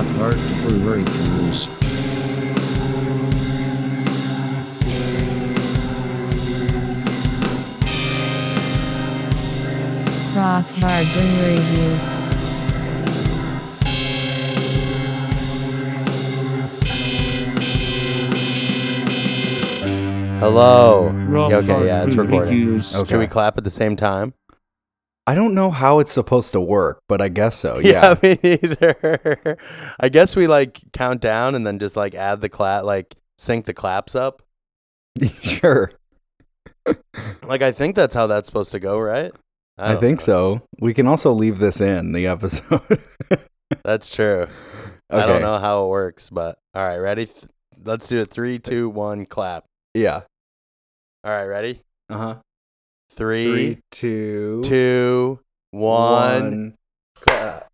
Rock Hard Reviews. Rock Hard Brewery Reviews. Hello. Rock okay, yeah, it's recording. Reviews. Okay. Should we clap at the same time? I don't know how it's supposed to work, but I guess so. Oh, Yeah. me neither. I guess we like count down and then just like add the clap, like sync the claps up. sure. Like I think that's how that's supposed to go, right? I, don't think know. so. We can also leave this in the episode. That's true. I don't know how it works, but all right, ready? Let's do it. Three, two, one, clap. yeah. All right, ready? Uh huh. Three, Three, two, two, one. one. Clap.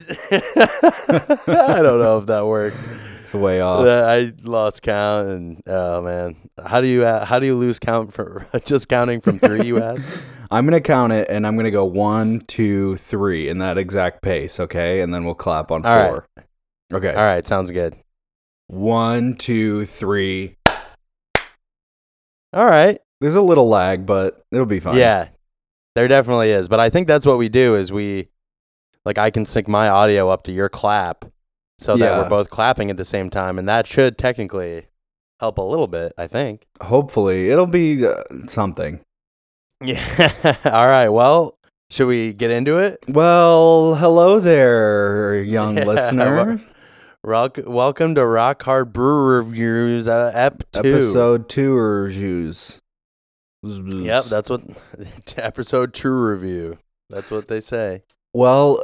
I don't know if that worked. It's way off. Uh, I lost count, and oh man, how do you uh, how do you lose count for just counting from three? You asked. I'm gonna count it, and I'm gonna go one, two, three in that exact pace. Okay, and then we'll clap on All right. four. Okay. All right, sounds good. One, two, three. All right, There's a little lag, but it'll be fine. yeah, there definitely is, but I think that's what we do is we like I can sync my audio up to your clap, so that Yeah. we're both clapping at the same time, and that should technically help a little bit. I think. Hopefully, it'll be uh, something. Yeah. All right. Well, should we get into it? Well, hello there, young Yeah, listener. Rock, welcome to Rock Hard Brew Reviews, uh, Ep two. Episode two or juice. Yep, that's what episode two review. That's what they say. well,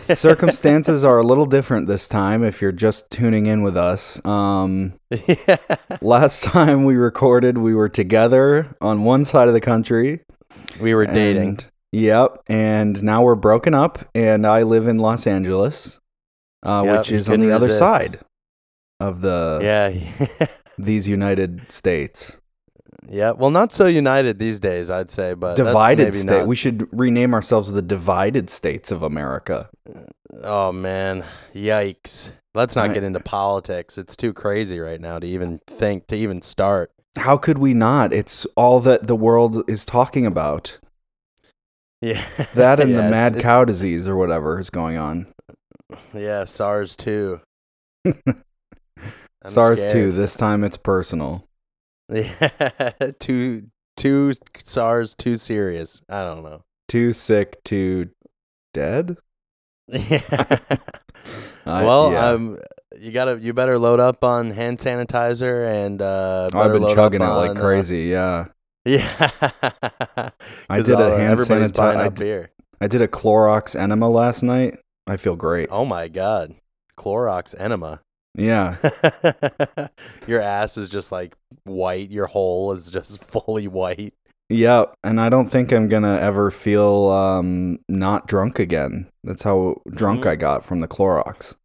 circumstances are a little different this time. If you're just tuning in with us, um, yeah. last time we recorded, we were together on one side of the country. We were dating. and- Yep, and now we're broken up, and I live in Los Angeles, uh, Yep, which is on the other side of the yeah. these United States. Yeah. Well, not so united these days, I'd say, but that's divided state. not- We should rename ourselves the divided states of America. Uh, oh man, yikes! Let's not I- get into politics. It's too crazy right now to even think to even start. How could we not? It's all that the world is talking about. Yeah. That and Yeah, the it's- mad it's- cow disease or whatever is going on. Yeah, SARS two. SARS scared. too. This time it's personal. Yeah, too too SARS too serious. I don't know. Too sick, too dead. Yeah. I- well, yeah. um, you gotta you better load up on hand sanitizer and uh. Oh, I've been chugging it up like on, uh, crazy. yeah, yeah. I did a hand sanitizer. I up d- beer. I did a Clorox enema last night. I feel great. Oh my god, Clorox enema. Yeah, Your ass is just like white. Your hole is just fully white. yeah, and I don't think I'm gonna ever feel um not drunk again. That's how drunk Mhm. I got from the Clorox.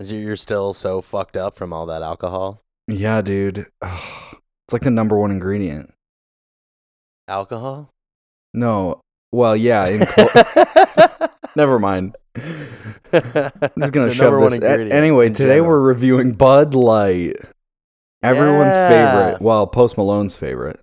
You're still so fucked up from all that alcohol. Yeah, dude. It's like the number one ingredient. Alcohol? No. Well, yeah. In Clo- Never mind. I'm just gonna shove this. A- anyway, today general. we're reviewing Bud Light. Everyone's Yeah. favorite. Well, Post Malone's favorite.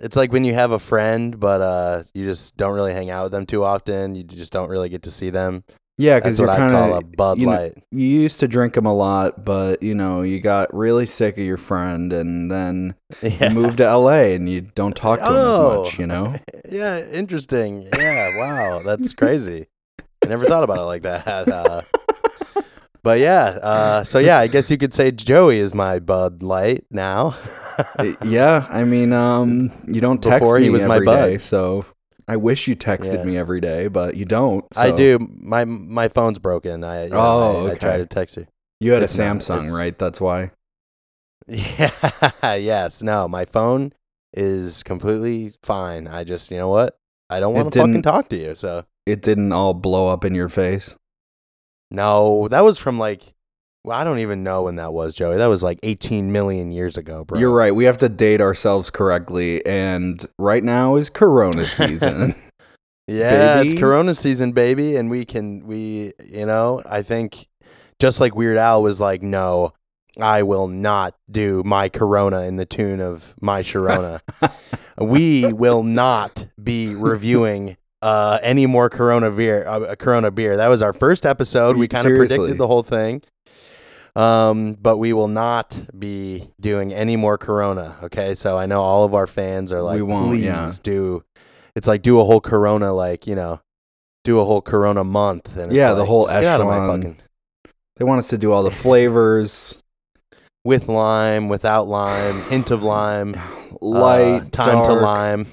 It's like when you have a friend, but uh, you just don't really hang out with them too often. You just don't really get to see them. Yeah, because you're kind of Bud you know, Light. you used to drink them a lot, but you know you got really sick of your friend, and then yeah. you moved to LA, and you don't talk to him Oh. as much. You know. yeah, interesting. Yeah, wow, that's crazy. I never thought about it like that. Uh, but yeah, uh, so yeah, I guess you could say Joey is my Bud Light now. Yeah, I mean, um, you don't text Before me he was my every bud. day, so I wish you texted Yeah. me every day, but you don't. I do. My my phone's broken. I yeah, Oh, I, I try to text you. You had a It's not, Samsung, it's- right? That's why. Yeah. yes. No. My phone is completely fine. I just, you know what? I don't want to fucking talk to you. So It didn't all blow up in your face. no, that was from like, well, I don't even know when that was, Joey. That was like 18 million years ago, bro. You're right. We have to date ourselves correctly, and right now is Corona season. Yeah, it's. Corona season, baby, and we can we, you know, I think just like Weird Al was like, no, I will not do my Corona in the tune of my Sharona. we will not be reviewing uh, any more Corona beer. Uh, Corona beer. That was our first episode. We kind of predicted the whole thing. Um, but we will not be doing any more Corona. Okay, so I know all of our fans are like, please yeah. do. It's like do a whole Corona, like you know, do a whole Corona month. And it's Yeah, the like, whole just get out of my echelon. fucking They want us to do all the flavors, with lime, without lime, hint of lime, uh, light, time to lime,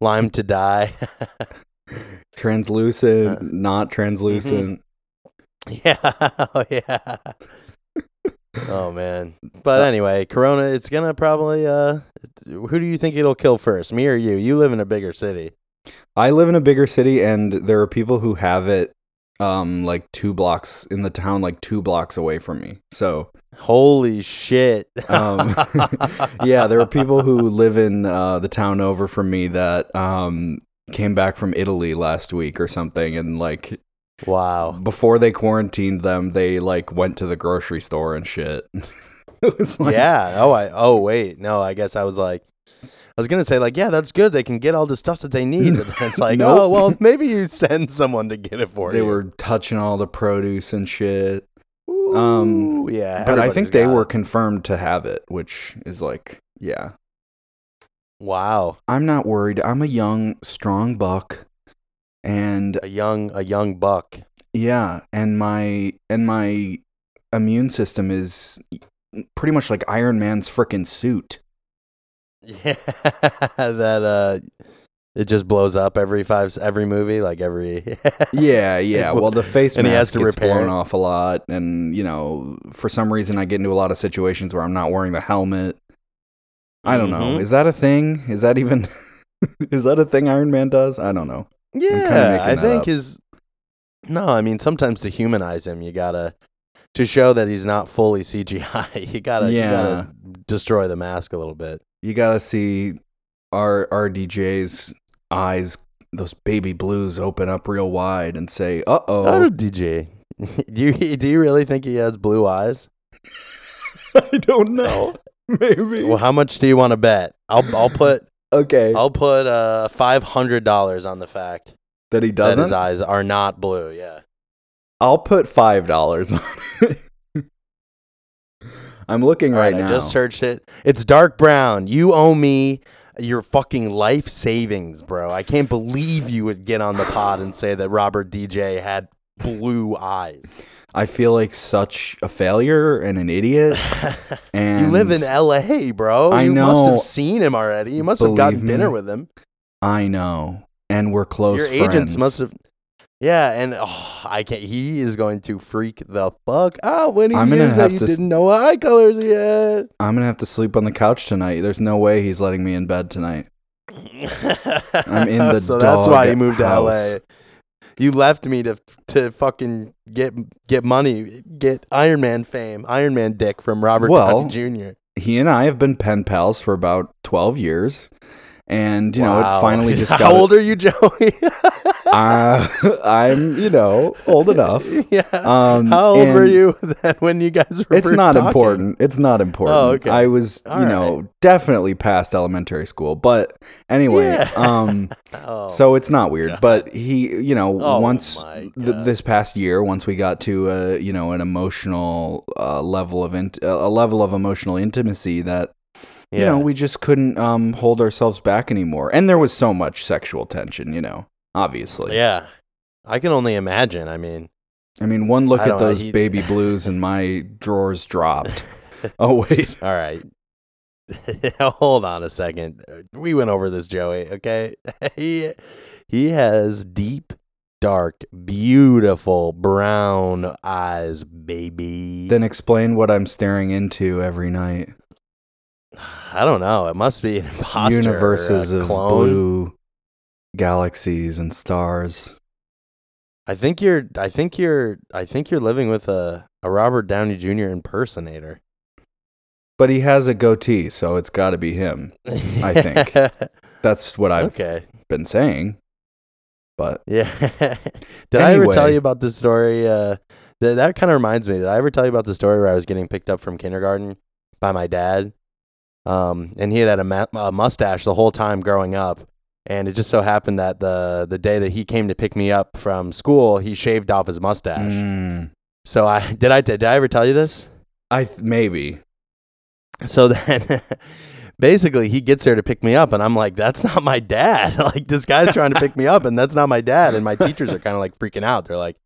lime to die. translucent, Uh, not translucent. yeah, oh, yeah. oh man. But anyway, Corona. It's gonna probably. Uh, who do you think it'll kill first, me or you? You live in a bigger city. I live in a bigger city, and there are people who have it, um, like two blocks in the town, like two blocks away from me. So Holy shit. Um, yeah, there are people who live in uh, the town over from me that um, came back from Italy last week or something, and like wow. before they quarantined them, they like went to the grocery store and shit. it was like, yeah. Oh, I. Oh, wait. No, I guess I was like. I was gonna say like, yeah, that's good. They can get all the stuff that they need. But then it's like, Nope. oh well, maybe you send someone to get it for they you. They were touching all the produce and shit. Ooh, um, yeah. but I think they were it. confirmed to have it, which is like, yeah. Wow. I'm not worried. I'm a young, strong buck, and A young, a young buck. Yeah, and my and my immune system is pretty much like Iron Man's freaking suit. Yeah, that uh, it just blows up every five, every movie, like every. Yeah, yeah. Well, the face And he has mask to gets repair blown it. off a lot, and you know, for some reason, I get into a lot of situations where I'm not wearing the helmet. I don't know. Mhm. Is that a thing? Is that even? is that a thing Iron Man does? I don't know. yeah, I think up. his. No, I mean sometimes to humanize him, you gotta to show that he's not fully CGI. You gotta, you Yeah. gotta destroy the mask a little bit. You gotta see our RDJ's eyes, those baby blues, open up real wide and say, "Uh Oh, oh." DJ, do you do you really think he has blue eyes? I don't know. Maybe. Well, how much do you want to bet? I'll I'll put okay. I'll put uh five hundred dollars on the fact that he that his doesn't. eyes are not blue. Yeah. I'll put five dollars on it. I'm looking right, right, now. I just searched it. It's dark brown. You owe me your fucking life savings, bro. I can't believe you would get on the pod and say that Robert DJ had blue eyes. I feel like such a failure and an idiot. And you live in LA, bro. I you must know. have seen him already. You must have gotten Believe me. dinner with him. I know, and we're close. Your agents must have. Yeah, and oh, I can't. He is going to freak the fuck out when he I'm gonna hears that you to didn't know eye colors yet. I'm gonna have to sleep on the couch tonight. There's no way he's letting me in bed tonight. I'm in the so that's why he moved to LA. You left me to to fucking get get money, get Iron Man fame, Iron Man dick from Robert Well, Downey Jr. He and I have been pen pals for about 12 years, and you know it finally just How old are you, Joey? Uh, I'm you know old enough. yeah. Um, How old were you then when you guys were It's not talking? important. It's not important. Oh, okay. I was, All you know, definitely past elementary school. But anyway, Yeah. um, Oh. so it's not weird. God. But he, you know, Oh, once th- this past year, once we got to a, you know, an emotional uh, level of int- a level of emotional intimacy that yeah. you know we just couldn't um, hold ourselves back anymore, and there was so much sexual tension. You know, obviously. yeah. I can only imagine. I mean, I mean, one look at those he- baby blues, and my drawers dropped. Oh wait. All right. Hold on a second. We went over this, Joey. Okay, he he has deep, dark, beautiful brown eyes, baby. Then explain what I'm staring into every night. I don't know. It must be an imposter, Universes of blue galaxies and stars. I think you're. I think you're. I think you're living with a a Robert Downey Jr. impersonator. But he has a goatee, so it's got to be him. I think. That's what I've okay. been saying. But Yeah. Did I ever tell you about the story? Uh, Th- that kind of reminds me. Did I ever tell you about the story where I was getting picked up from kindergarten by my dad? Um, and he had had a, ma- a mustache the whole time growing up. And it just so happened that the the day that he came to pick me up from school, he shaved off his mustache. Mm, So I did I did I ever tell you this? I th- maybe. So then basically he gets there to pick me up and I'm like, that's not my dad. like this guy's trying to pick me up and that's not my dad. And my teachers are kind of like freaking out. They're like,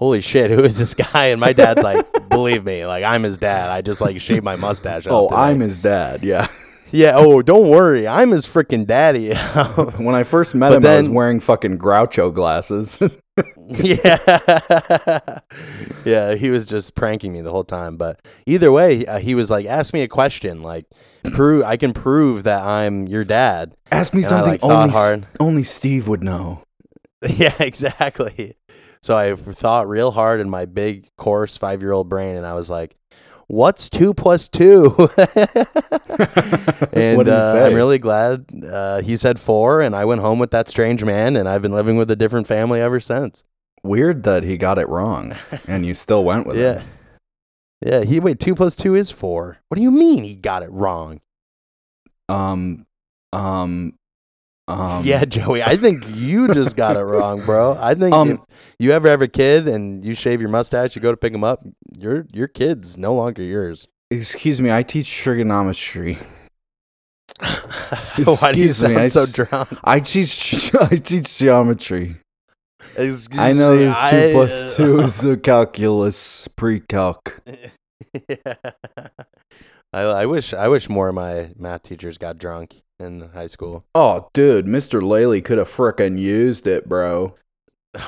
holy shit, who is this guy? And my dad's like, believe me, like I'm his dad. I just like shaved my mustache. Oh, off today." I'm his dad. Yeah. yeah. Oh, don't worry. I'm his freaking daddy. when I first met But him, I was wearing fucking Groucho glasses. yeah. yeah. He was just pranking me the whole time. But either way, uh, he was like, ask me a question. Like, prove, I can prove that I'm your dad. Ask me And I, something like, only, hard. only Steve would know. Yeah, exactly. So I thought real hard in my big, coarse five year old brain, and I was like, "What's two plus two? and what did he uh. I'm really glad uh, he said four, and I went home with that strange man, and I've been living with a different family ever since. Weird that he got it wrong, and you still went with yeah, it. yeah. He wait, two plus two is four. What do you mean he got it wrong? Um, um, um. yeah, Joey, I think you just got it wrong, bro. I think Um, if you ever have a kid and you shave your mustache, you go to pick him up, your your kid's no longer yours. Excuse me, I teach trigonometry. Why do you Excuse me, sound I so drunk? I teach I teach geometry. Excuse I know me, that two I- plus two is a calculus pre-calc. Yeah. I, I wish I wish more of my math teachers got drunk in high school. Oh, dude, Mr. Laley could have frickin' used it, bro.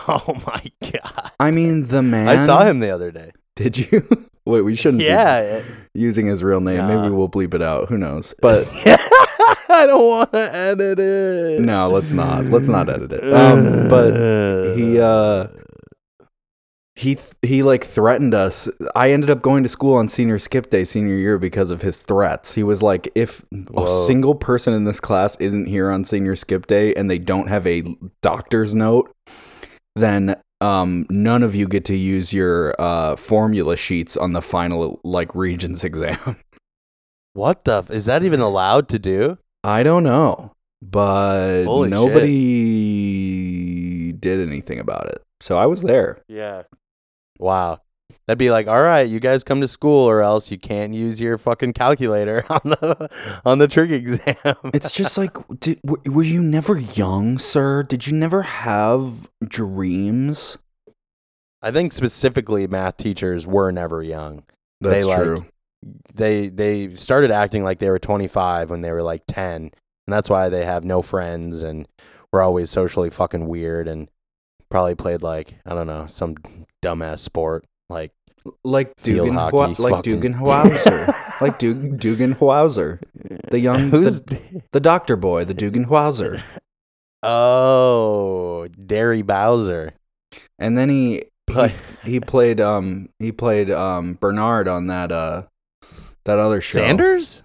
Oh my god! I mean, the man. I saw him the other day. Did you? Wait, we shouldn't Yeah, be using his real name. Nah. Maybe we'll bleep it out. Who knows? But I don't want to edit it. no, let's not. Let's not edit it. Um, but he uh he th- he like threatened us. I ended up going to school on senior skip day senior year because of his threats. He was like, if Whoa. a single person in this class isn't here on senior skip day and they don't have a doctor's note, then um none of you get to use your uh formula sheets on the final like regents exam. what the? F- is that even allowed to do? I don't know, but Holy shit. nobody did anything about it. So I was there. Yeah. Wow. That'd be like, all right, you guys come to school, or else you can't use your fucking calculator on the on the trig exam. It's just like, did, were, were you never young, sir? Did you never have dreams? I think specifically math teachers were never young. That's They, like, true. They they started acting like they were 25 when they were like 10, and that's why they have no friends and were always socially fucking weird and probably played like I don't know some dumbass sport like like field Dugan, hockey, Hwa- like fucking- Dugan Howser, like Dug, Dugan Howser, the young, Who's the, the doctor boy, the Dugan Howser. oh Derry Bowser? And then he But he played um he played um Bernard on that uh that other show. Sanders?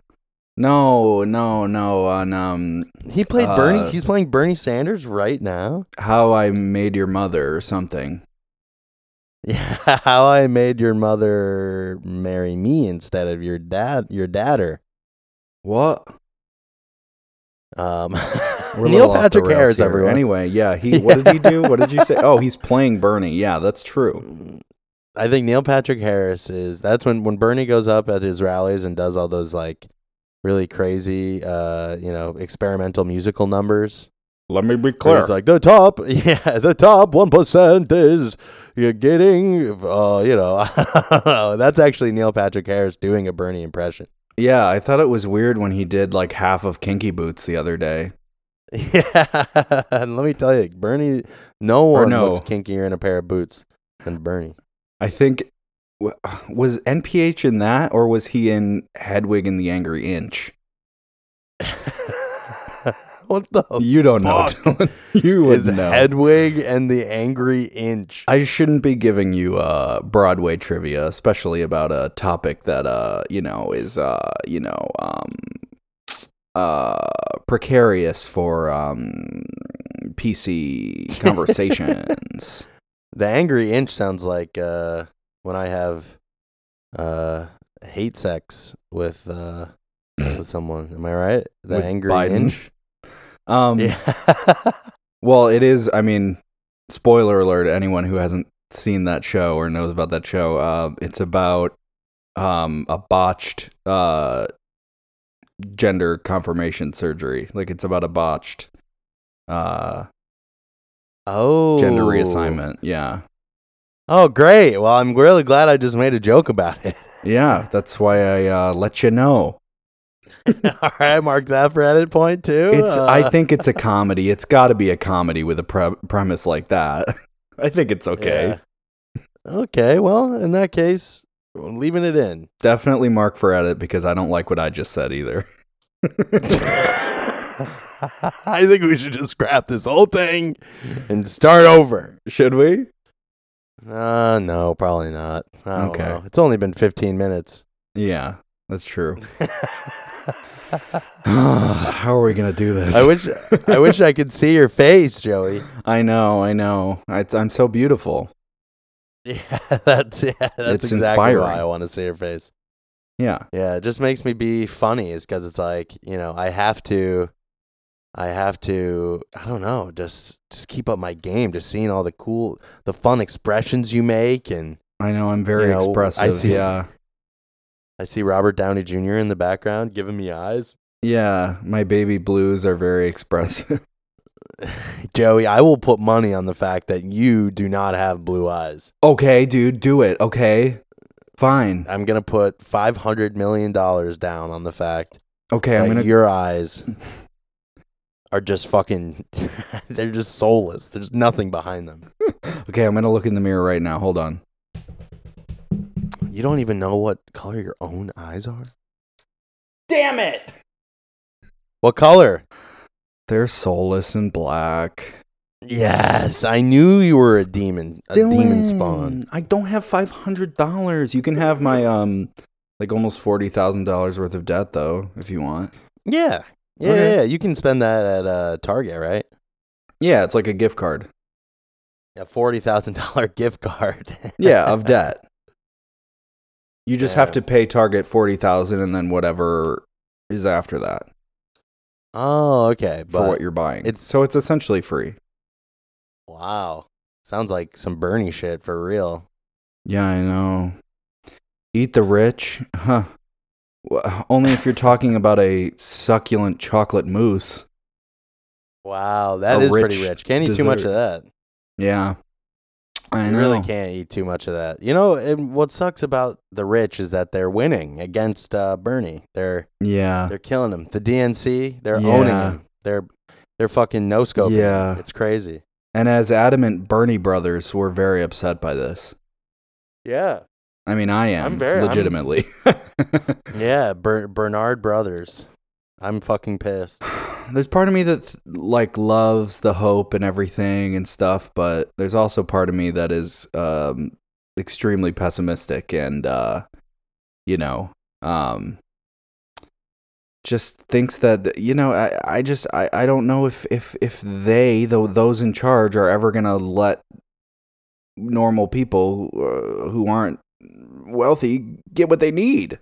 No, no, no. On um He played Bernie. Uh, He's playing Bernie Sanders right now. How I Made Your Mother or something. Yeah, how I made your mother marry me instead of your dad, your dadder. What? Um, We're a Neil little off the Patrick rails Harris, here. everyone. Anyway, yeah. He. What did he do? What did you say? Oh, he's playing Bernie. Yeah, that's true. I think Neil Patrick Harris is. That's when when Bernie goes up at his rallies and does all those like really crazy, uh, you know, experimental musical numbers. Let me be clear. It's like the top, yeah, the top one percent is you're getting, uh, you know, I don't know. That's actually Neil Patrick Harris doing a Bernie impression. Yeah, I thought it was weird when he did like half of Kinky Boots the other day. Yeah, and let me tell you, Bernie, no one no. looks kinkier in a pair of boots than Bernie. I think w- was NPH in that, or was he in Hedwig and the Angry Inch? what the you don't know. fuck Dylan. you would is know. Hedwig and the Angry Inch? I shouldn't be giving you uh Broadway trivia, especially about a topic that uh you know is uh you know um uh precarious for um PC conversations. The Angry Inch sounds like uh, when I have uh hate sex with uh with someone. Am I right? The With angry Biden? inch. Um, Yeah. Well, it is. I mean, spoiler alert: anyone who hasn't seen that show or knows about that show, uh, it's about um, a botched uh, gender confirmation surgery. Like it's about a botched uh, oh. gender reassignment. Yeah, Oh, great. Well, I'm really glad I just made a joke about it. yeah. That's why I uh, let you know. All right, mark that for edit point too. It's. I Uh, think it's a comedy. It's got to be a comedy with a pre- premise like that. I think it's okay. yeah. Okay. Well, in that case, I'm leaving it in. Definitely mark for edit because I don't like what I just said either. I think we should just scrap this whole thing and start over. Should we? Uh, no, probably not. Okay. know. It's only been 15 minutes. Yeah, that's true. How are we gonna do this? I wish I wish I could see your face, Joey. I know, I know. I, I'm so beautiful. Yeah, that's yeah, that's It's exactly inspiring. why I want to see your face. Yeah, Yeah, it just makes me be funny is because it's like, you know, I have to I have to I don't know, just just keep up my game, just seeing all the cool the fun expressions you make and I know. I'm very You know, I expressive. see- Yeah, I see Robert Downey Jr. in the background giving me eyes. yeah. My baby blues are very expressive. Joey, I will put money on the fact that you do not have blue eyes. okay, dude, do it. Okay, fine. I'm going to put 500 million dollars down on the fact Okay, that I'm gonna. your eyes are just fucking they're just soulless. There's nothing behind them. Okay, I'm gonna look in the mirror right now. Hold on. You don't even know what color your own eyes are? Damn it! What color? They're soulless and black. Yes, I knew you were a demon, a demon spawn. I don't have five hundred dollars. You can have my um, like almost forty thousand dollars worth of debt though, if you want. Yeah. Yeah, Okay. yeah, you can spend that at uh, Target, right? Yeah, it's like a gift card. A forty thousand dollar gift card. Yeah, of debt. You just have to pay Target forty thousand, and then whatever is after that oh, okay. for what you're buying. it's- so it's essentially free. wow, sounds like some Bernie shit for real. Yeah, I know. Eat the rich, huh? Only if you're talking about a succulent chocolate mousse. Wow, that is pretty rich rich. Can't eat too much of that. Yeah, I you really can't eat too much of that. You know, and what sucks about the rich is that they're winning against uh, Bernie. They're Yeah, they're killing him. The DNC, they're owning Yeah. him. They're they're fucking no scoping. Yeah. him. it's crazy. and as adamant Bernie brothers were very upset by this. Yeah, I mean, I am I'm very- I'm- legitimately. yeah. Ber- Bernard Brothers. I'm fucking pissed. there's part of me that like loves the hope and everything and stuff, but there's also part of me that is um, extremely pessimistic and uh, you know, um, just thinks that you know I, I just I, I don't know if if if they though those in charge are ever gonna let normal people uh, who aren't wealthy get what they need.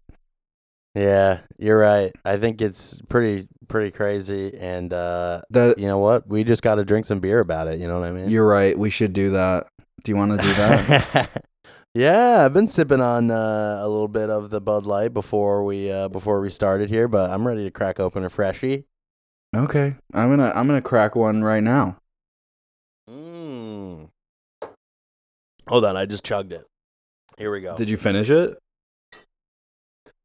Yeah, you're right. I think it's pretty pretty crazy. And uh, That you know what? We just got to drink some beer about it. You know what I mean? you're right. We should do that. Do you want to do that? yeah, I've been sipping on uh, a little bit of the Bud Light before we uh, before we started here, but I'm ready to crack open a freshie. Okay, I'm gonna I'm gonna crack one right now. Mm. Hold on, I just chugged it. Here we go. Did you finish it,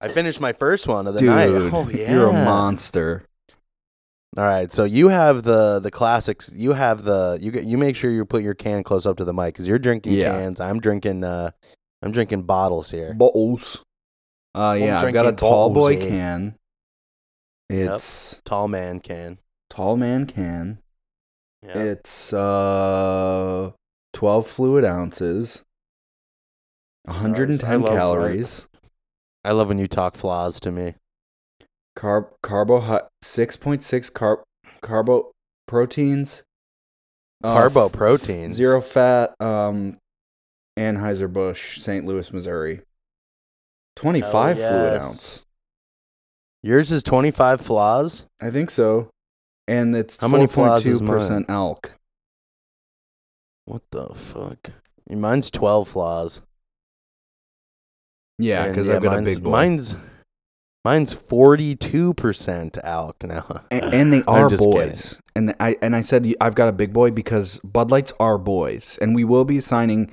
I finished my first one of the dude? night. Oh yeah, You're a monster. All right, so you have the the classics. You have the you get you make sure you put your can close up to the mic because you're drinking Yeah. cans. I'm drinking uh, I'm drinking bottles here. Bottles. Uh, yeah, I got a tall boy can. It's Tall man can. tall man can. Yeah. It's uh 12 fluid ounces. 110 I love- I- calories. I love when you talk flaws to me. Carb carbo 6.6 carb carbo proteins. uh, Carbo proteins. Zero fat um Anheuser Busch, St. Louis, Missouri. Twenty five Hell fluid ounce. Yours is 25 flaws. I think so. And it's How many flaws two is mine? percent elk. What the fuck? Mine's 12 flaws. Yeah, And, because I've got a big boy. Mine's mine's 42% elk now. A- and, they I'm are just kidding. boys. And I and I said I've got a big boy because Bud Lights are boys, and we will be assigning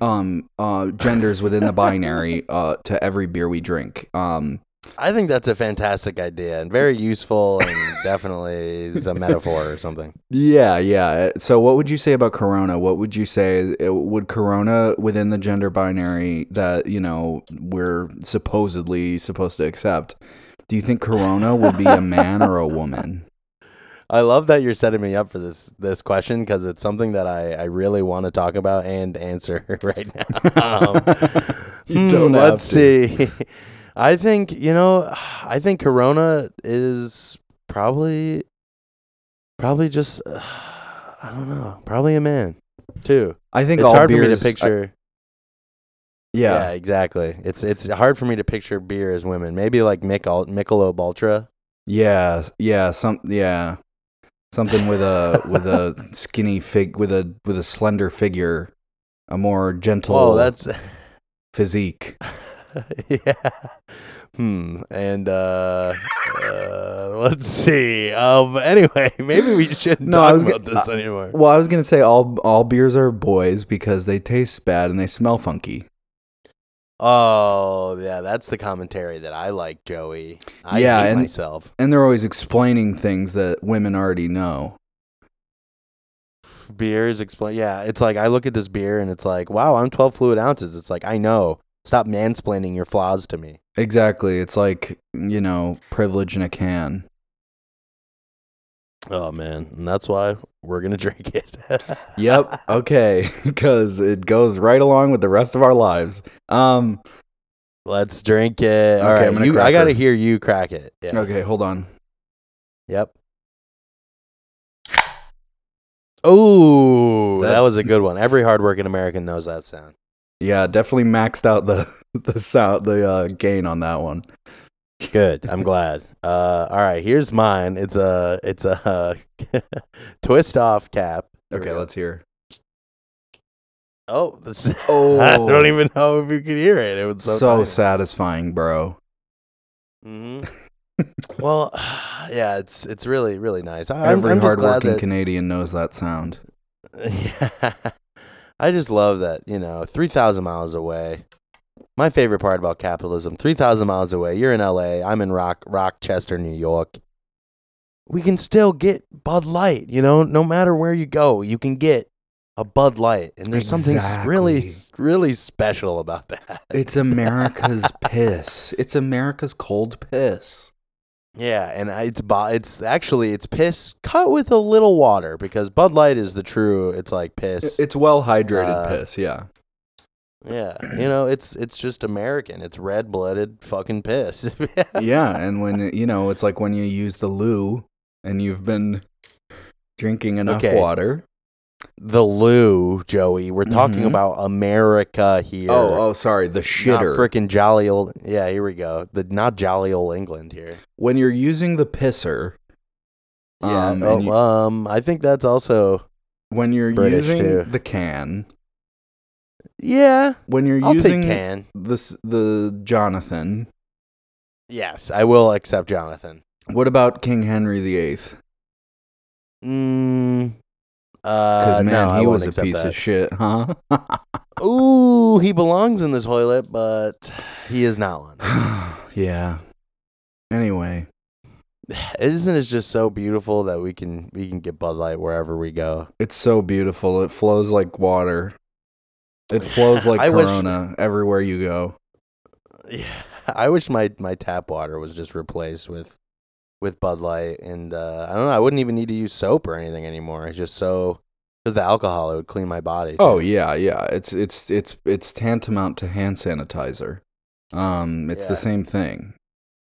um uh genders within the binary uh to every beer we drink. Um I think that's a fantastic idea and very useful and definitely is a metaphor or something. yeah, yeah. So what would you say about Corona? What would you say uh, would Corona within the gender binary that, you know, we're supposedly supposed to accept? Do you think Corona would be a man or a woman? I love that you're setting me up for this this question because it's something that I, I really want to talk about and answer right now. Um, hmm, let's see. I think you know. I think Corona is probably probably just uh, I don't know. Probably a man too. I think It's all hard for me to beers- I- picture. yeah. exactly. It's it's hard for me to picture beer as women. Maybe like Michel Michelob Ultra. Yeah, yeah, some yeah. Something with a with a skinny fig with a with a slender figure, a more gentle Oh, that's physique. yeah. Hmm. And uh, uh let's see. Um anyway, maybe we shouldn't No, I talk was about gonna- this anymore. Well, I was gonna say all all beers are boys because they taste bad and they smell funky. Oh, yeah, that's the commentary that I like, Joey. I Yeah, and- myself. And they're always explaining things that women already know. Beers explain yeah, it's like I look at this beer and it's like, wow, I'm twelve fluid ounces. It's like I know. Stop mansplaining your flaws to me. Exactly. It's like, you know, privilege in a can. Oh man. And that's why we're gonna drink it. Yep. Okay. Because it goes right along with the rest of our lives. Um. Let's drink it. All Okay, right, you, I gotta hear you crack it. Yeah. Okay. Hold on. Yep. Oh, That- that was a good one. Every hardworking American knows that sound. Yeah, definitely maxed out the the sound the uh, gain on that one. Good. I'm glad. Uh, all right, here's mine. It's a it's a twist off cap. Here Okay, let's hear. Oh, this, Oh. I don't even know if you could hear it. It was So, so, satisfying, bro. hmm well, yeah, it's it's really really nice. I, I'm, Every I'm just glad hardworking that Canadian knows that sound. Yeah. I just love that, you know, 3,000 miles away. My favorite part about capitalism 3,000 miles away. You're in LA. I'm in Rock, Rochester, New York. We can still get Bud Light, you know, no matter where you go, you can get a Bud Light. And there's something really, really special about that. It's America's piss. It's America's cold piss. Yeah, and it's it's actually it's piss cut with a little water because Bud Light is the true. It's like piss. It's well hydrated Uh, piss, yeah. Yeah, you know, it's it's just American. It's red blooded fucking piss. yeah, and when you know, it's like when you use the loo and you've been drinking enough Okay. water. The loo, Joey. We're talking Mhm. about America here. Oh, oh, sorry, the not shitter. freaking jolly old. Yeah, here we go. The not jolly old England here. when you're using the pisser, Yeah. Um, oh, you- um, I think that's also. when you're British, using too. the can, Yeah, when you're I'll using can. this the Jonathan, Yes, I will accept Jonathan. what about King Henry VIII? Mm. Uh, Because man, no, he was a piece that. of shit, huh? Ooh, he belongs in the toilet, but he is not one. yeah. Anyway, Isn't it just so beautiful that we can we can get Bud Light wherever we go? it's so beautiful. It flows like water. It flows like I wish- Corona everywhere you go. Yeah, I wish my my tap water was just replaced with with Bud Light, and uh, I don't know. I wouldn't even need to use soap or anything anymore. It's just so because the alcohol it would clean my body. Oh yeah, yeah. It's it's it's it's tantamount to hand sanitizer. Um, it's the same thing.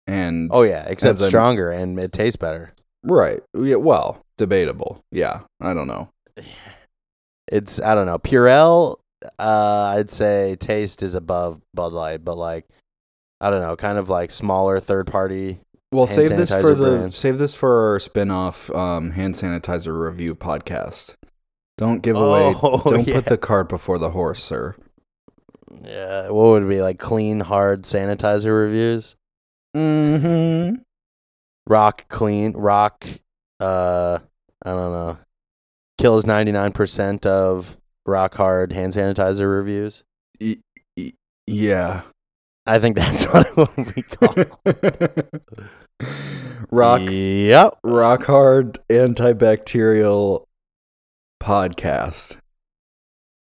And Oh yeah, except As I'm- stronger and it tastes better. right. Yeah, well, debatable. Yeah, I don't know. It's I don't know. Purell uh, I'd say taste is above Bud Light, but like I don't know, kind of like smaller third party. Well, Hand save this for the save this for our spin-off um, hand sanitizer review podcast. Don't give away. Oh, don't yeah. put the cart before the horse, sir. Yeah, what would it be like clean hard sanitizer reviews? Mm-hmm. Rock clean, rock. Uh, I don't know. Kills ninety nine percent of rock hard hand sanitizer reviews. Yeah. I think that's what we call. rock Yep. rock hard antibacterial podcast.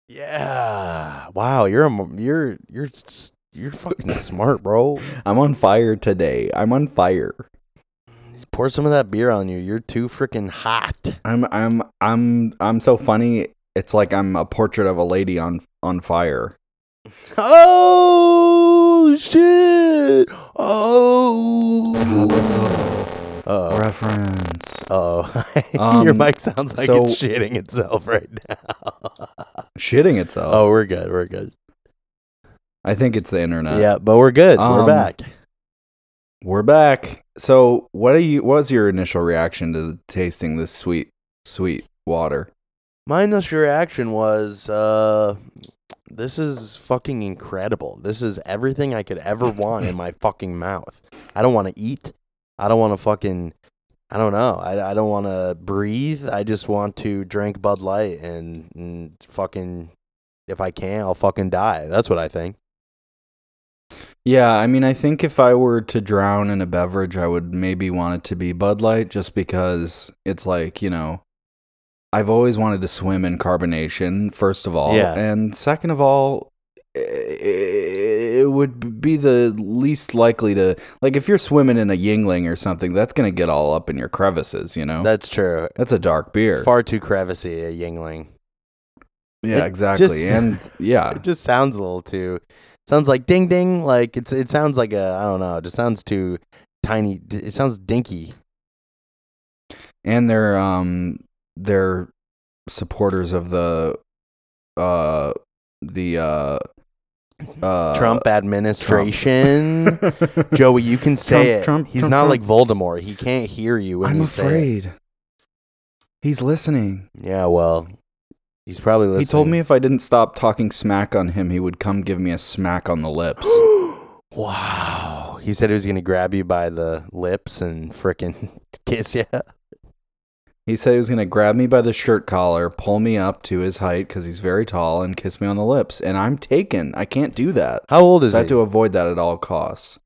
Yeah. Wow. You're a, you're you're you're fucking smart, bro. I'm on fire today. I'm on fire. Pour some of that beer on you. You're too freaking hot. I'm I'm I'm I'm so funny. It's like I'm a portrait of a lady on on fire. Oh shit! Oh. Oh. Reference. Oh. Um, Your mic sounds like so- it's shitting itself right now. Shitting itself. oh, we're good. We're good. I think it's the internet. yeah, but we're good. we're um, back. We're back. So, what are you? What was your initial reaction to tasting this sweet, sweet water? My initial reaction was, uh, this is fucking incredible. This is everything I could ever want in my fucking mouth. I don't want to eat. I don't want to fucking, I don't know. I, I don't want to breathe. I just want to drink Bud Light and, and fucking, if I can, I'll fucking die. That's what I think. Yeah, I mean, I think if I were to drown in a beverage, I would maybe want it to be Bud Light, just because it's like you know, I've always wanted to swim in carbonation. First of all, Yeah. and second of all. It would be the least likely to like if you're swimming in a Yuengling or something. That's gonna get all up in your crevices, you know. That's true. that's a dark beer. Far too crevicey, a Yuengling. yeah, it exactly. just- and yeah, It just sounds a little too. Sounds like ding ding. Like it's. It sounds like a. I don't know. It just sounds too tiny. It sounds dinky. and they're um they're supporters of the uh the uh uh Trump administration. Joey, you can say Trump, it. Trump, He's Trump, not Trump. like Voldemort. He can't hear you when I'm you say it. afraid. He's listening. Yeah, well, he's probably listening. He told me if I didn't stop talking smack on him, he would come give me a smack on the lips. wow. He said he was gonna grab you by the lips and frickin' kiss you. He said he was going to grab me by the shirt collar, pull me up to his height because he's very tall, and kiss me on the lips. And I'm taken. I can't do that. How old is I he? have to avoid that at all costs.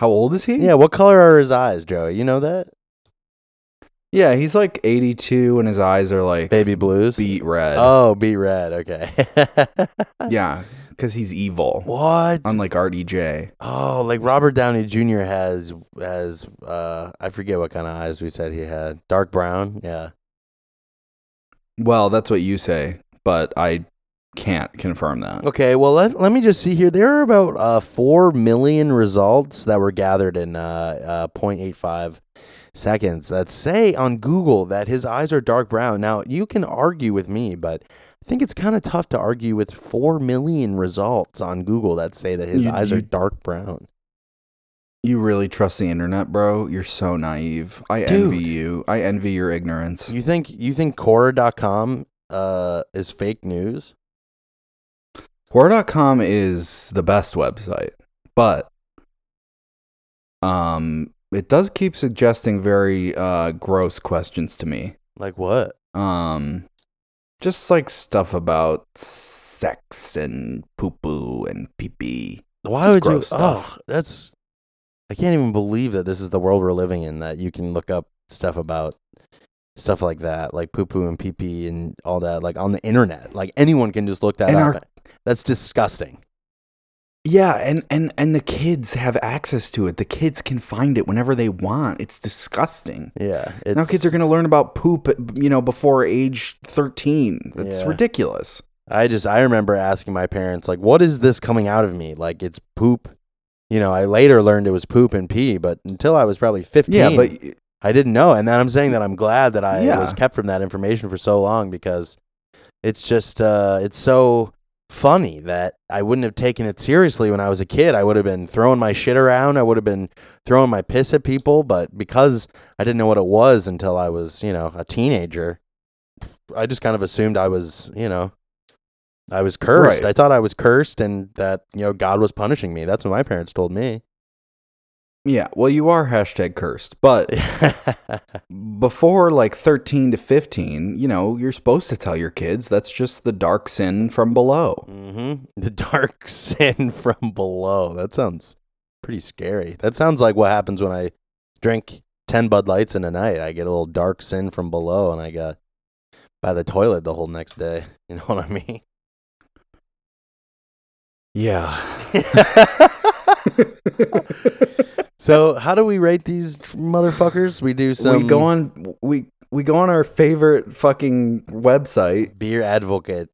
How old is he? yeah. What color are his eyes, Joey? You know that? Yeah, he's like 82 and his eyes are like Baby blues. beet red. Oh, beat red. Okay. yeah, because he's evil. What? Unlike RDJ. Oh, like Robert Downey Jr. has has uh I forget what kind of eyes we said he had. Dark brown. Yeah. Well, that's what you say, but I can't confirm that. Okay, well let, let me just see here. There are about uh 4 million results that were gathered in uh, uh 0.85 seconds that say on Google that his eyes are dark brown. Now, you can argue with me, but I think it's kind of tough to argue with 4 million results on Google that say that his You- eyes are you- dark brown. You really trust the internet, bro? You're so naive. I Dude. envy you. I envy your ignorance. You think you think Quora.com uh is fake news? Quora.com is the best website, but um, it does keep suggesting very uh, gross questions to me. Like what? Um, just like stuff about sex and poo poo and pee pee. Why Just would you? stuff. Oh, that's. I can't even believe that this is the world we're living in. That you can look up stuff about stuff like that, like poo poo and pee pee and all that, like on the internet. Like anyone can just look that And up. our- That's disgusting. Yeah, and, and and the kids have access to it. The kids can find it whenever they want. It's disgusting. Yeah. It's, now kids are going to learn about poop, you know, before age 13. It's Yeah. ridiculous. I just I remember asking my parents like, "What is this coming out of me? Like it's poop." You know, I later learned it was poop and pee, but until I was probably fifteen, Yeah, but I didn't know. And then I'm saying that I'm glad that I Yeah. was kept from that information for so long because it's just uh it's so funny that I wouldn't have taken it seriously when I was a kid. I would have been throwing my shit around. I would have been throwing my piss at people, but because I didn't know what it was until I was, you know, a teenager, I just kind of assumed I was, you know, I was cursed. Right. I thought I was cursed and that, you know, God was punishing me. That's what my parents told me. Yeah, well, you are hashtag cursed, but before like 13 to 15, you know, you're supposed to tell your kids that's just the dark sin from below. hmm The dark sin from below. That sounds pretty scary. That sounds like what happens when I drink 10 Bud Lights in a night. I get a little dark sin from below and I got by the toilet the whole next day. You know what I mean? Yeah. So, how do we rate these motherfuckers? We do some we go on we we go on our favorite fucking website, beer advocate.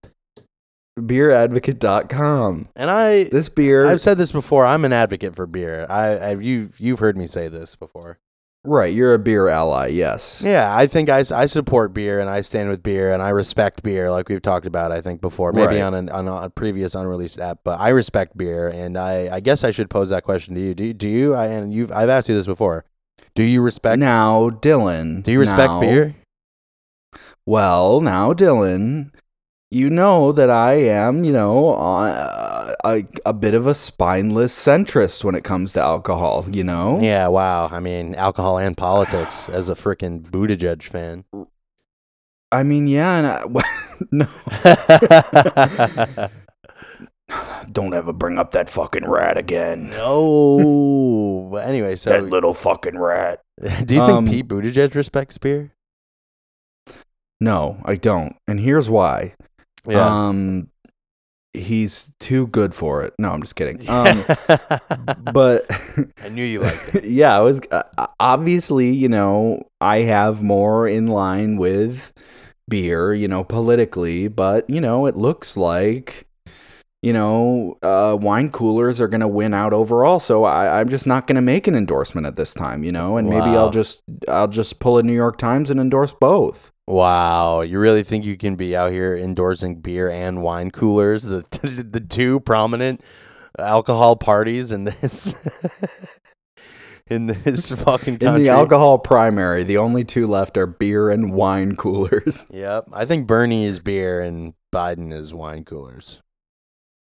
beeradvocate.com. And I This beer I've said this before. I'm an advocate for beer. I, I you you've heard me say this before. Right, you're a beer ally, yes. Yeah, I think I, I support beer and I stand with beer and I respect beer, like we've talked about. I think before, maybe Right. on, an, on a previous unreleased app, but I respect beer, and I, I guess I should pose that question to you. Do you, do you? I, and you've I've asked you this before. Do you respect? Now, Dylan. do you respect now- beer? Well, now, Dylan, you know that I am, you know, uh, a, a bit of a spineless centrist when it comes to alcohol, you know? Yeah. Wow. I mean, alcohol and politics as a freaking Buttigieg fan. I mean, yeah, and I, no. Don't ever bring up that fucking rat again. no. But anyway, so that little fucking rat. do you think Um, Pete Buttigieg respects beer? No, I don't. And here's why. Um, he's too good for it. No, I'm just kidding. Um, but I knew you liked it. yeah, I was uh, obviously, you know, I have more in line with beer, you know, politically, but you know, it looks like you know, uh, wine coolers are going to win out overall. So I, I'm just not going to make an endorsement at this time, you know, and maybe I'll just I'll just pull a New York Times and endorse both. Wow, you really think you can be out here endorsing beer and wine coolers, the the two prominent alcohol parties in this in this fucking In country? the alcohol primary, the only two left are beer and wine coolers. Yep, I think Bernie is beer and Biden is wine coolers.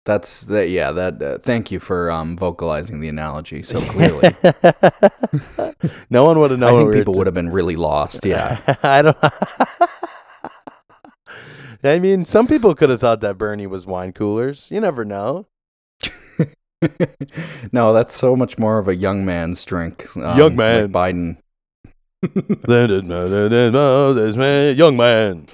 That's that. Yeah. That. Uh, thank you for um, vocalizing the analogy so clearly. no one would have known. I think we people would have been really lost. Yeah. I don't. I mean, some people could have thought that Bernie was wine coolers. You never know. no, that's so much more of a young man's drink. um, Young man. Biden. Young man.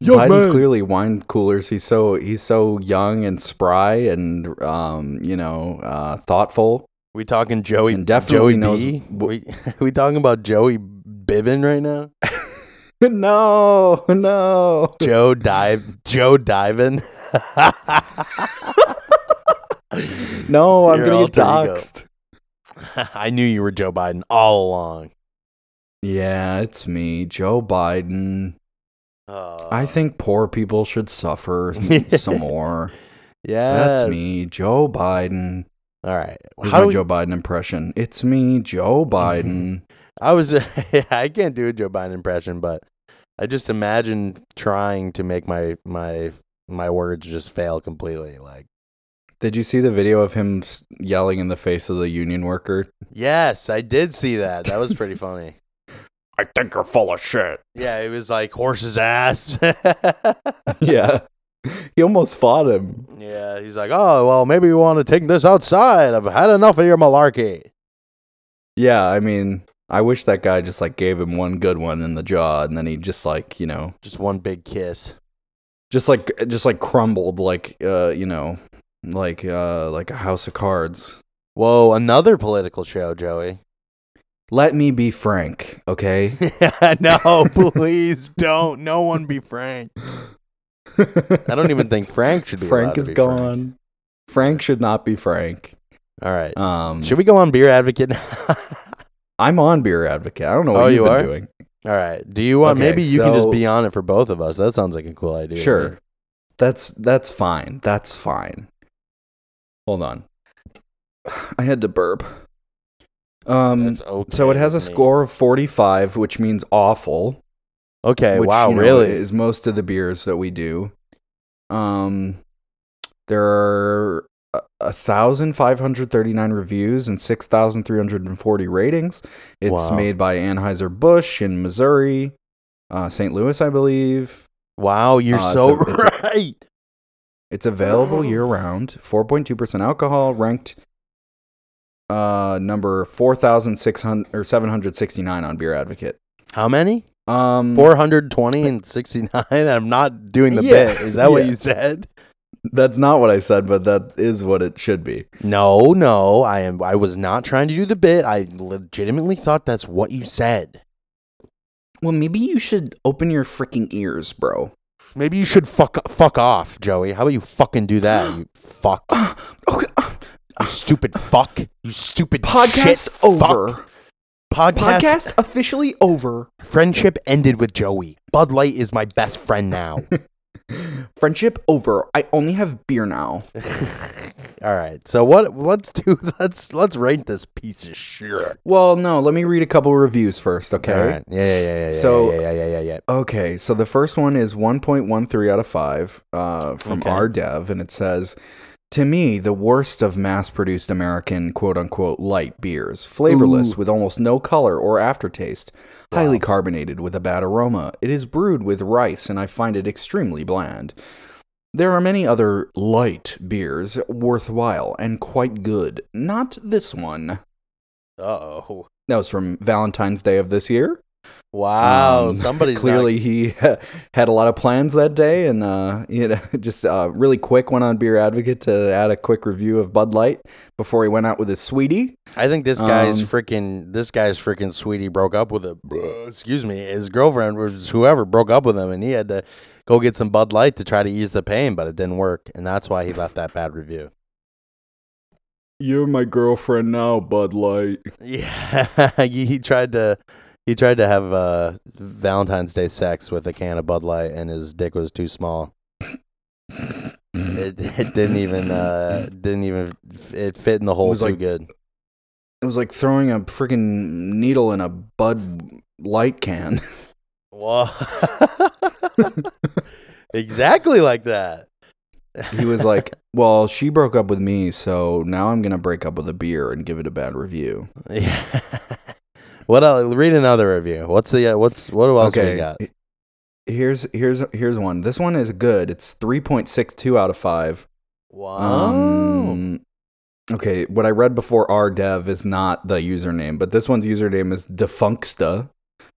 Young Biden's man. clearly wine coolers. He's so he's so young and spry and um you know uh thoughtful. We talking Joey? And definitely Joey knows B? We we talking about Joey Bivin right now? no, no. Joe dive. Joe diving. No, I'm Your gonna get alter doxxed. I knew you were Joe Biden all along. Yeah, it's me, Joe Biden. Uh, I think poor people should suffer some more. Yeah, That's me, Joe Biden. All right. Here's How my we, Joe Biden impression. It's me, Joe Biden. I was. I can't do a Joe Biden impression, but I just imagine trying to make my my my words just fail completely. Like, Did you see the video of him yelling in the face of the union worker? yes, I did see that. That was pretty funny. I think you're full of shit. Yeah, it was like horse's ass. yeah. He almost fought him. yeah, he's like, oh well, maybe we want to take this outside. I've had enough of your malarkey. Yeah, I mean, I wish that guy just like gave him one good one in the jaw and then he just like, you know, Just one big kiss. just like just like crumbled like uh, you know, like uh like a house of cards. Whoa, another political show, Joey. Let me be frank, okay? no, please don't. No one be Frank. I don't even think Frank should be. allowed Frank to is be gone. Frank. should not be Frank. All right. Um, Should we go on Beer Advocate? I'm on Beer Advocate. I don't know what Oh, you've you been are? doing. All right. Do you want? Okay, maybe you can just so- be on it for both of us. That sounds like a cool idea. to me. Sure. That's that's fine. That's fine. Hold on. I had to burp. Um okay so it has a score of 45, which means awful. Okay, which, wow, you know, really? is most of the beers that we do. Um, there are a- a thousand five hundred thirty nine reviews and six thousand three hundred and forty ratings. It's Wow. made by Anheuser Busch in Missouri, uh, St. Louis, I believe. Wow, you're Uh, it's so a- it's a- right. It's available year round. Four point two percent alcohol, ranked uh number four thousand six hundred or seven hundred sixty nine on Beer Advocate. How many? Um, 420 and 69. I'm not doing the Yeah, bit. Is that what you said? that's not what I said, but that is what it should be. No, no. I am I was not trying to do the bit. I legitimately thought that's what you said. Well, maybe you should open your freaking ears, bro. Maybe you should fuck fuck off, Joey. How about you fucking do that? You fuck. Okay, You stupid fuck. You stupid podcast shit over. fuck. Podcast, Podcast officially over. friendship ended with Joey. Bud Light is my best friend now. Friendship over. I only have beer now. All right. So what let's do let's let's rate this piece of shit. Well, no, let me read a couple reviews first, okay? All right. Yeah, yeah, yeah, yeah. So- yeah, yeah, yeah, yeah, yeah. Okay, so the first one is 1.13 out of 5 uh, from Okay. our dev, and it says, To me, the worst of mass produced American quote unquote light beers. Flavorless, Ooh. with almost no color or aftertaste. Highly carbonated with a bad aroma. It is brewed with rice, and I find it extremely bland. There are many other light beers worthwhile and quite good. Not this one. Uh-oh. That was from Valentine's Day of this year. Wow, Um, somebody's not- clearly he had a lot of plans that day, and uh, you know, just uh, really quick went on Beer Advocate to add a quick review of Bud Light before he went out with his sweetie. I think this guy's Um, freaking this guy's freaking sweetie broke up with a excuse me, his girlfriend was whoever broke up with him and he had to go get some Bud Light to try to ease the pain, but it didn't work, and that's why he left that bad review. You're my girlfriend now, Bud Light. Yeah, he, he tried to he tried to have uh, Valentine's Day sex with a can of Bud Light, and his dick was too small. It, it didn't even uh, didn't even it fit in the hole too like- good. It was like throwing a freaking needle in a Bud Light can. Whoa. exactly like that. he was like, "Well, she broke up with me, so now I'm gonna break up with a beer and give it a bad review." Yeah. What else? Read another review. What's the uh, what's what else we got? Here's here's here's one. This one is good. It's 3.62 out of 5. Wow. Um, okay, what I read before our dev is not the username, but this one's username is Defunksta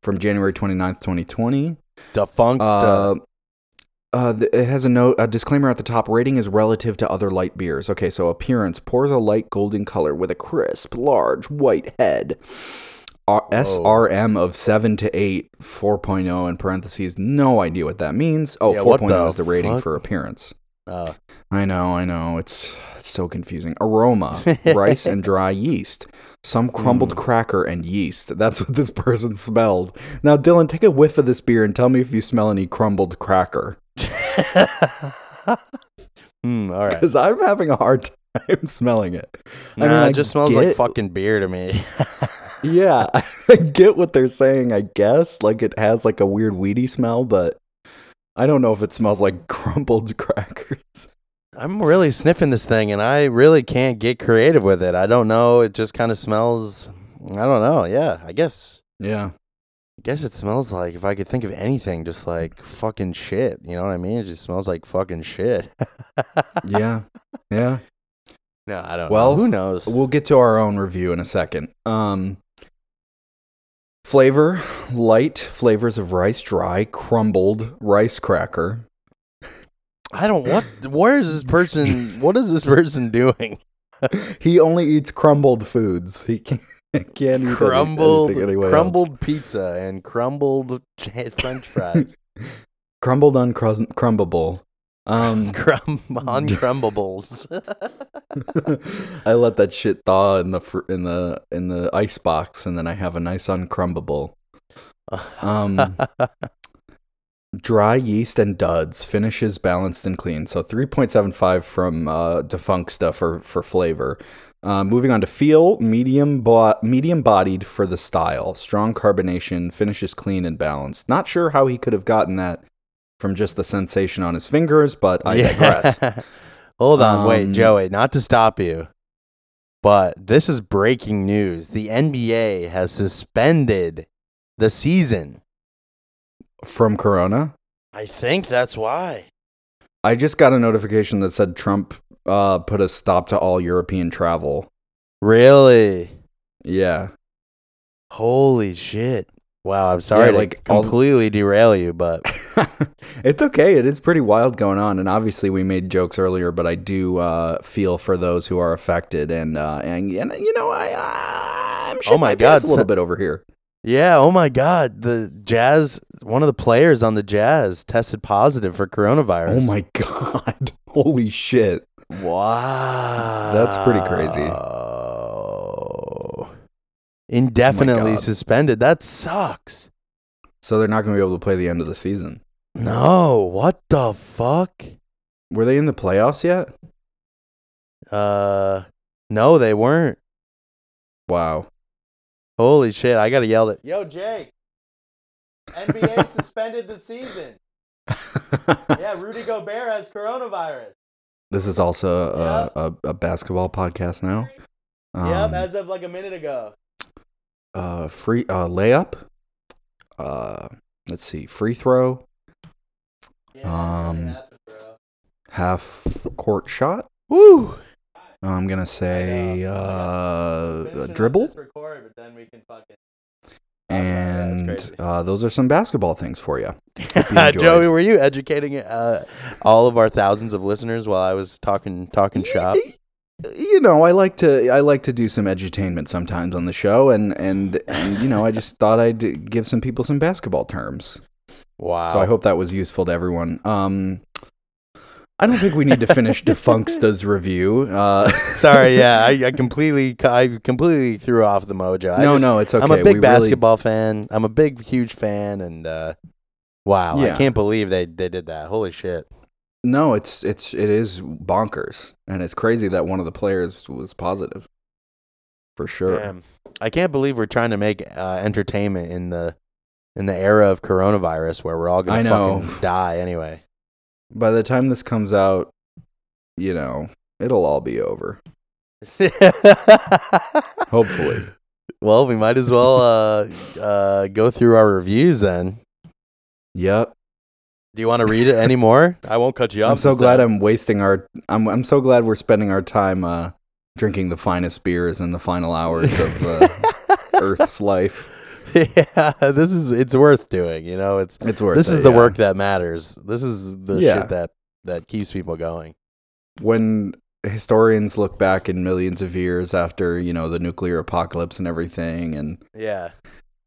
from January 29th, 2020. Defunct Uh, uh, it has a note, a disclaimer at the top. Rating is relative to other light beers. Okay, so appearance pours a light golden color with a crisp, large white head. R- SRM of 7 to 8, 4.0 in parentheses. No idea what that means. Oh, Yeah, 4.0 is the rating fuck? for appearance. Uh, I know, I know. It's, it's so confusing. Aroma, rice and dry yeast. Some crumbled Mm. cracker and yeast. That's what this person smelled. Now, Dylan, take a whiff of this beer and tell me if you smell any crumbled cracker. hmm, all right. Because I'm having a hard time smelling it. I Nah, mean, I it just smells like fucking beer to me. Yeah, I get what they're saying, I guess. Like it has like a weird weedy smell, but I don't know if it smells like crumbled crackers. I'm really sniffing this thing, and I really can't get creative with it. I don't know. It just kind of smells. I don't know. Yeah, I guess. Yeah. I guess it smells like if I could think of anything, just like fucking shit. You know what I mean? It just smells like fucking shit. Yeah. Yeah. No, I don't. Well, know. who knows? We'll get to our own review in a second. Um Flavor, light flavors of rice dry, crumbled rice cracker. I don't. What? Where is this person? What is this person doing? He only eats crumbled foods. He can't, can't eat crumbled, anything anyway else. crumbled pizza and crumbled French fries. crumbled uncrumbable. Um Crum uncrumbables. I let that shit thaw in the fr- in the in the ice box, and then I have a nice uncrumbable. Um, dry yeast and duds. Finishes balanced and clean. So 3.75 from uh, Defuncta for for flavor. Uh, moving on to feel, medium bo- medium bodied for the style. Strong carbonation, finishes clean and balanced. Not sure how he could have gotten that from just the sensation on his fingers, but I digress. Hold on, wait, Um, Joey, not to stop you, but this is breaking news. The NBA has suspended the season. From Corona, I think that's why. I just got a notification that said Trump uh, put a stop to all European travel. Really? Yeah. Holy shit. Wow, I'm sorry Yeah, to like, all- completely derail you, but it's okay. It is pretty wild going on, and obviously we made jokes earlier, but I do uh, feel for those who are affected, and uh, and, and you know I I'm Oh my God, a little bit over here. yeah, oh my god, the Jazz, one of the players on the Jazz tested positive for coronavirus. Oh my god! Holy shit! Wow. That's pretty crazy. Indefinitely God. suspended. That sucks. So they're not going to be able to play the end of the season. No, what the fuck? Were they in the playoffs yet? Uh no, they weren't. Wow. Holy shit, I gotta yell it. Yo, Jake. NBA suspended the season. Yeah, Rudy Gobert has coronavirus. This is also a, a, a basketball podcast now. Um, as of like a minute ago. uh, free uh, layup. Uh, let's see, free throw, Um, half court shot. Woo! I'm gonna say uh, a dribble, Record, but then we can fucking. and uh, those are some basketball things for you. you. Joey, were you educating uh, all of our thousands of listeners while I was talking talking shop? You know, I like to I like to do some edutainment sometimes on the show, and and and you know, I just thought I'd give some people some basketball terms. Wow. So I hope that was useful to everyone. Um, I don't think we need to finish Defuncta's review. Uh, Sorry, yeah, I, I completely, I completely threw off the mojo. I no, just- no, it's okay. I'm a We big really- basketball fan. I'm a big, huge fan, and uh, wow, I can't believe they they did that. Holy shit! No, it's it's it is bonkers, and it's crazy that one of the players was positive. For sure. Damn. I can't believe we're trying to make uh, entertainment in the in the era of coronavirus where we're all gonna fucking die anyway. By the time this comes out, you know, it'll all be over. Hopefully. Well, we might as well uh, uh, go through our reviews then. Yep. Do you want to read it anymore? I won't cut you off. I'm so glad time. I'm wasting our I'm I'm so glad we're spending our time uh drinking the finest beers in the final hours of uh, Earth's life. yeah, this is it's worth doing. You know, it's It's worth this it, is the yeah. work that matters. This is the Yeah. shit that that keeps people going. when historians look back in millions of years after, you know, the nuclear apocalypse and everything and Yeah.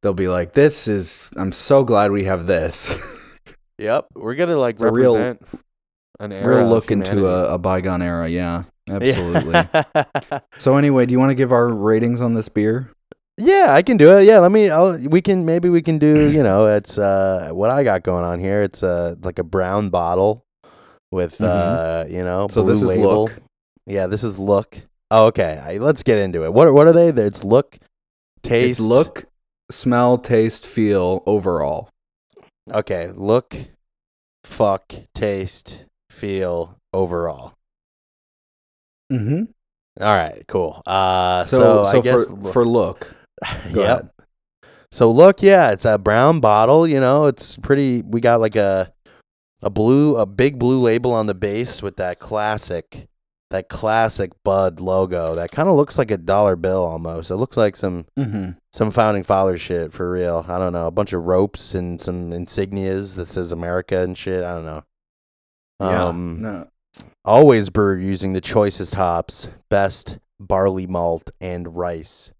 they'll be like this is I'm so glad we have this. Yep. We're gonna like It's a real- represent an era. Real look into a, a bygone era, yeah. Absolutely. Yeah. So anyway, do you want to give our ratings on this beer? Yeah, I can do it. Yeah, let me. I'll, we can maybe we can do. You know, it's uh what I got going on here. It's uh like a brown bottle with Mhm. uh you know So blue this is label. look. Yeah, this is look. Oh, okay. I, let's get into it. What what are they? It's look, taste, It's look, smell, taste, feel overall. Okay, look, fuck, taste, feel, overall. Mhm. All right, cool. Uh, So so, so, I guess for for look. Yep. ahead. So look, yeah, it's a brown bottle. You know, it's pretty. We got like a a blue, a big blue label on the base with that classic, that classic Bud logo. That kind of looks like a dollar bill almost. It looks like some Mhm. some founding father shit for real. I don't know, a bunch of ropes and some insignias that says America and shit. I don't know. Um, no. always brewed using the choicest hops, best barley malt and rice.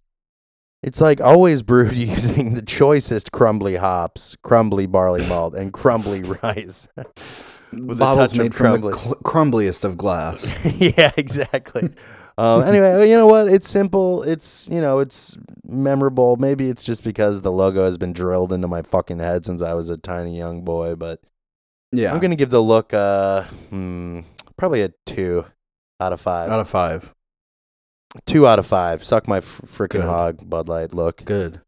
It's like always brewed using the choicest crumbly hops, crumbly barley malt, and crumbly rice. with a Bottles touch of made from the crumbly. cl- crumbliest of glass. yeah, exactly. um, anyway, you know what? It's simple. It's you know, it's memorable. Maybe it's just because the logo has been drilled into my fucking head since I was a tiny young boy. But Yeah. I'm gonna give the look uh hmm, probably a two out of five. out of five. two out of five. Suck my f- freaking hog, Bud Light. Look. Good.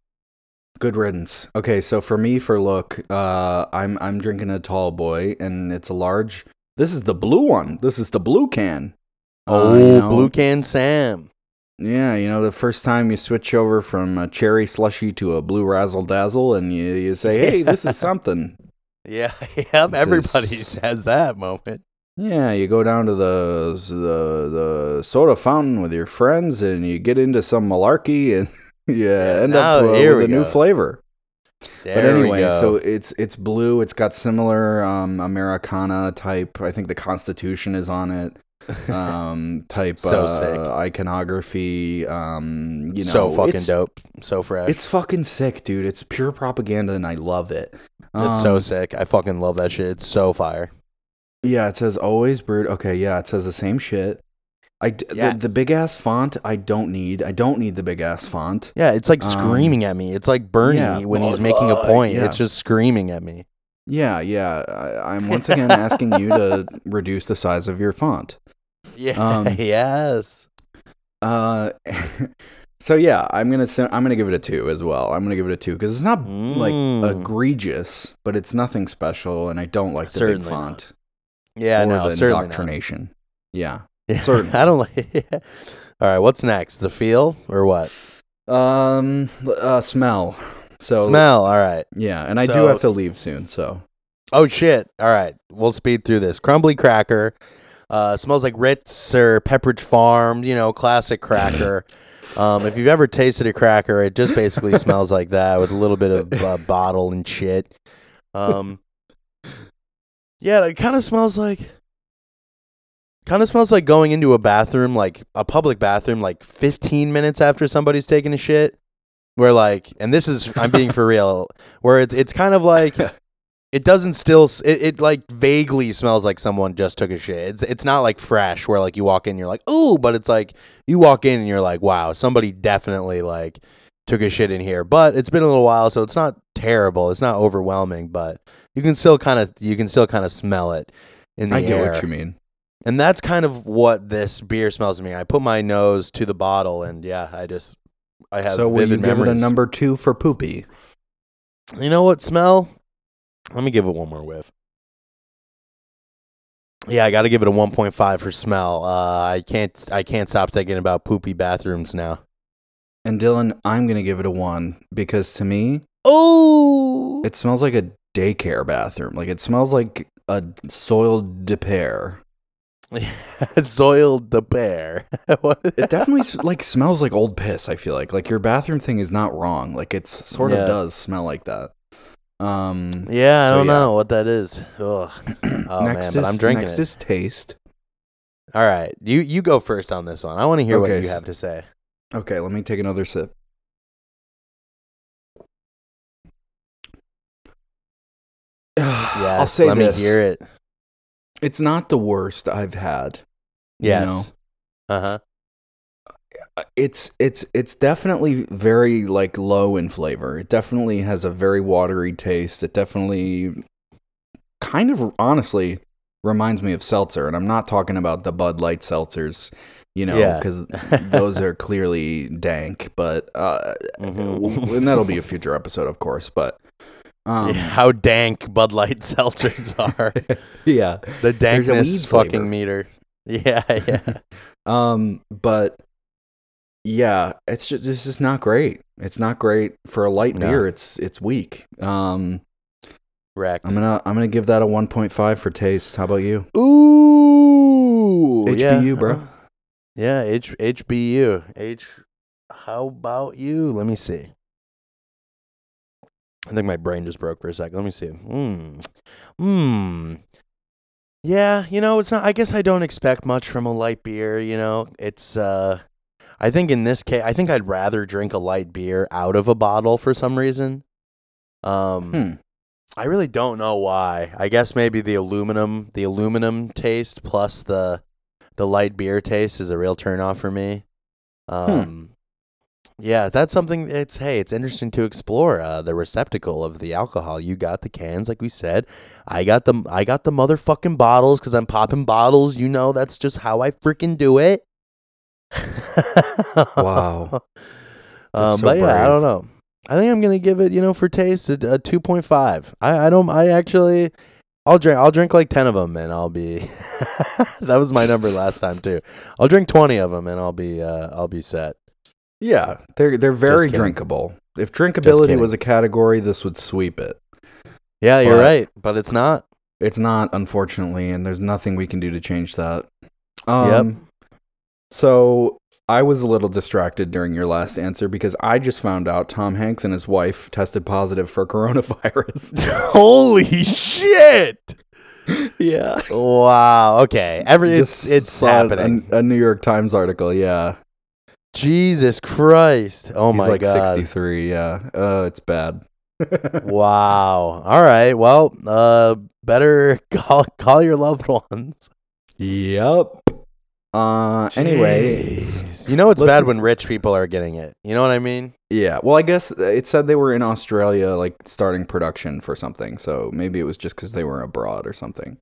Good riddance. Okay, so for me for look, uh I'm I'm drinking a tall boy and it's a large this is the blue one. This is the blue can. Uh, Oh, you know, Blue Can Sam. Yeah, you know, the first time you switch over from a cherry slushy to a blue razzle dazzle and you, you say, Hey, this is something. Yeah, yep. This Everybody is- has that moment. Yeah, you go down to the the the soda fountain with your friends, and you get into some malarkey, and you end up uh, here with a we new flavor. There but anyway, go. so it's it's blue. It's got similar um, Americana type. I think the Constitution is on it. Um, type So uh, sick. iconography. Um, you know, so fucking dope. So fresh. It's fucking sick, dude. It's pure propaganda, and I love it. It's so Um, sick. I fucking love that shit. It's so fire. Yeah, it says always brewed. Okay, yeah, it says the same shit. I d- the, the big ass font. I don't need. I don't need the big ass font. Yeah, it's like Um, screaming at me. It's like Bernie yeah, when he's making a point. yeah. It's just screaming at me. Yeah, yeah. I, I'm once again asking you to reduce the size of your font. Yeah. Um, yes. Uh, so yeah, I'm gonna say, I'm gonna give it a two as well. I'm gonna give it a two because it's not like Mm. egregious, but it's nothing special, and I don't like the Certainly big not. font Yeah, or no, the certainly indoctrination. Yeah. Yeah, Certainly. I don't like. All right, what's next? The feel or what? Um. Uh. Smell. So Smell. All right. Yeah, and I do have to leave soon. So Oh shit! All right, we'll speed through this. Crumbly cracker. Uh, smells like Ritz or Pepperidge Farm. You know, classic cracker. Um, if you've ever tasted a cracker, it just basically smells like that with a little bit of uh, bottle and shit. Um, yeah, it kind of smells like. Kind of smells like going into a bathroom, like a public bathroom, like 15 minutes after somebody's taking a shit. Where like, and this is I'm being for real. Where it's it's kind of like it doesn't still it, it like vaguely smells like someone just took a shit it's it's not like fresh where like you walk in you're like ooh but it's like you walk in and you're like wow somebody definitely like took a shit in here but it's been a little while so it's not terrible it's not overwhelming but you can still kind of you can still kind of smell it in the I get air what you mean. And that's kind of what this beer smells to me i put my nose to the bottle and yeah i just i have So vivid you give memories it a number two for poopy? you know what smell? Let me give it one more whiff. Yeah, I got to give it a 1.5 for smell. Uh, I can't I can't stop thinking about poopy bathrooms now. And Dylan, I'm gonna give it a one because to me, Oh, it smells like a daycare bathroom. Like it smells like a soiled de pear. soiled the bear. It definitely like smells like old piss. I feel like like your bathroom thing is not wrong. Like it sort Yeah. of does smell like that. Um, yeah, I So, don't yeah. know what that is. Ugh. Oh man, next but I'm drinking next it. is taste. All right, you you go first on this one. I want to hear what you have to say. Okay, let me take another sip. yeah, I'll say let this. me hear it. It's not the worst I've had. you Yes. know? Uh huh. Uh, It's it's it's definitely very like low in flavor. It definitely has a very watery taste. It definitely kind of honestly reminds me of seltzer, and I'm not talking about the Bud Light seltzers, you know, Yeah. because those are clearly dank. But uh, Mhm. and that'll be a future episode, of course. But um, how dank Bud Light seltzers are. yeah, The dankness fucking flavor. meter. Yeah, yeah. Um, but yeah, it's just this is not great. It's not great for a light No. beer. It's it's weak. Um, Wrecked. I'm gonna I'm gonna give that a 1.5 for taste. How about you? Ooh. HBU, yeah. bro. uh, Yeah, H HBU. H how about you? Let me see. I think my brain just broke for a second. Let me see. Hmm. Hmm. Yeah, you know, it's not I guess I don't expect much from a light beer, you know. It's uh I think in this case I think I'd rather drink a light beer out of a bottle for some reason. Um Hmm. I really don't know why. I guess maybe the aluminum, the aluminum taste plus the the light beer taste is a real turnoff for me. Um, yeah, that's something. It's hey, it's interesting to explore uh, the receptacle of the alcohol. You got the cans, like we said. I got the I got the motherfucking bottles because I'm popping bottles. You know, that's just how I freaking do it. Wow. Um, so but yeah, I don't know. I think I'm gonna give it, you know, for taste, a, a two point five. I, I don't. I actually, I'll drink. I'll drink like ten of them, and I'll be. that was my number last time too. I'll drink twenty of them, and I'll be. Uh, I'll be set. Yeah, they're they're very drinkable. If drinkability was a category, this would sweep it. Yeah, you're But- right, but it's not. It's not, unfortunately, and there's nothing we can do to change that. Um, So I was a little distracted during your last answer because I just found out Tom Hanks and his wife tested positive for coronavirus. Holy shit! yeah. Wow. Okay. Every it's Just it's saw happening. A, a New York Times article. Yeah. Jesus Christ! Oh He's my like god! 63. Yeah. Uh, it's bad. Wow. All right. Well, uh, better call call your loved ones. Yep. Uh, anyways. You know it's Let's- bad when rich people are getting it. You know what I mean? Yeah. Well, I guess it said they were in Australia, like starting production for something. So maybe it was just because they were abroad or something.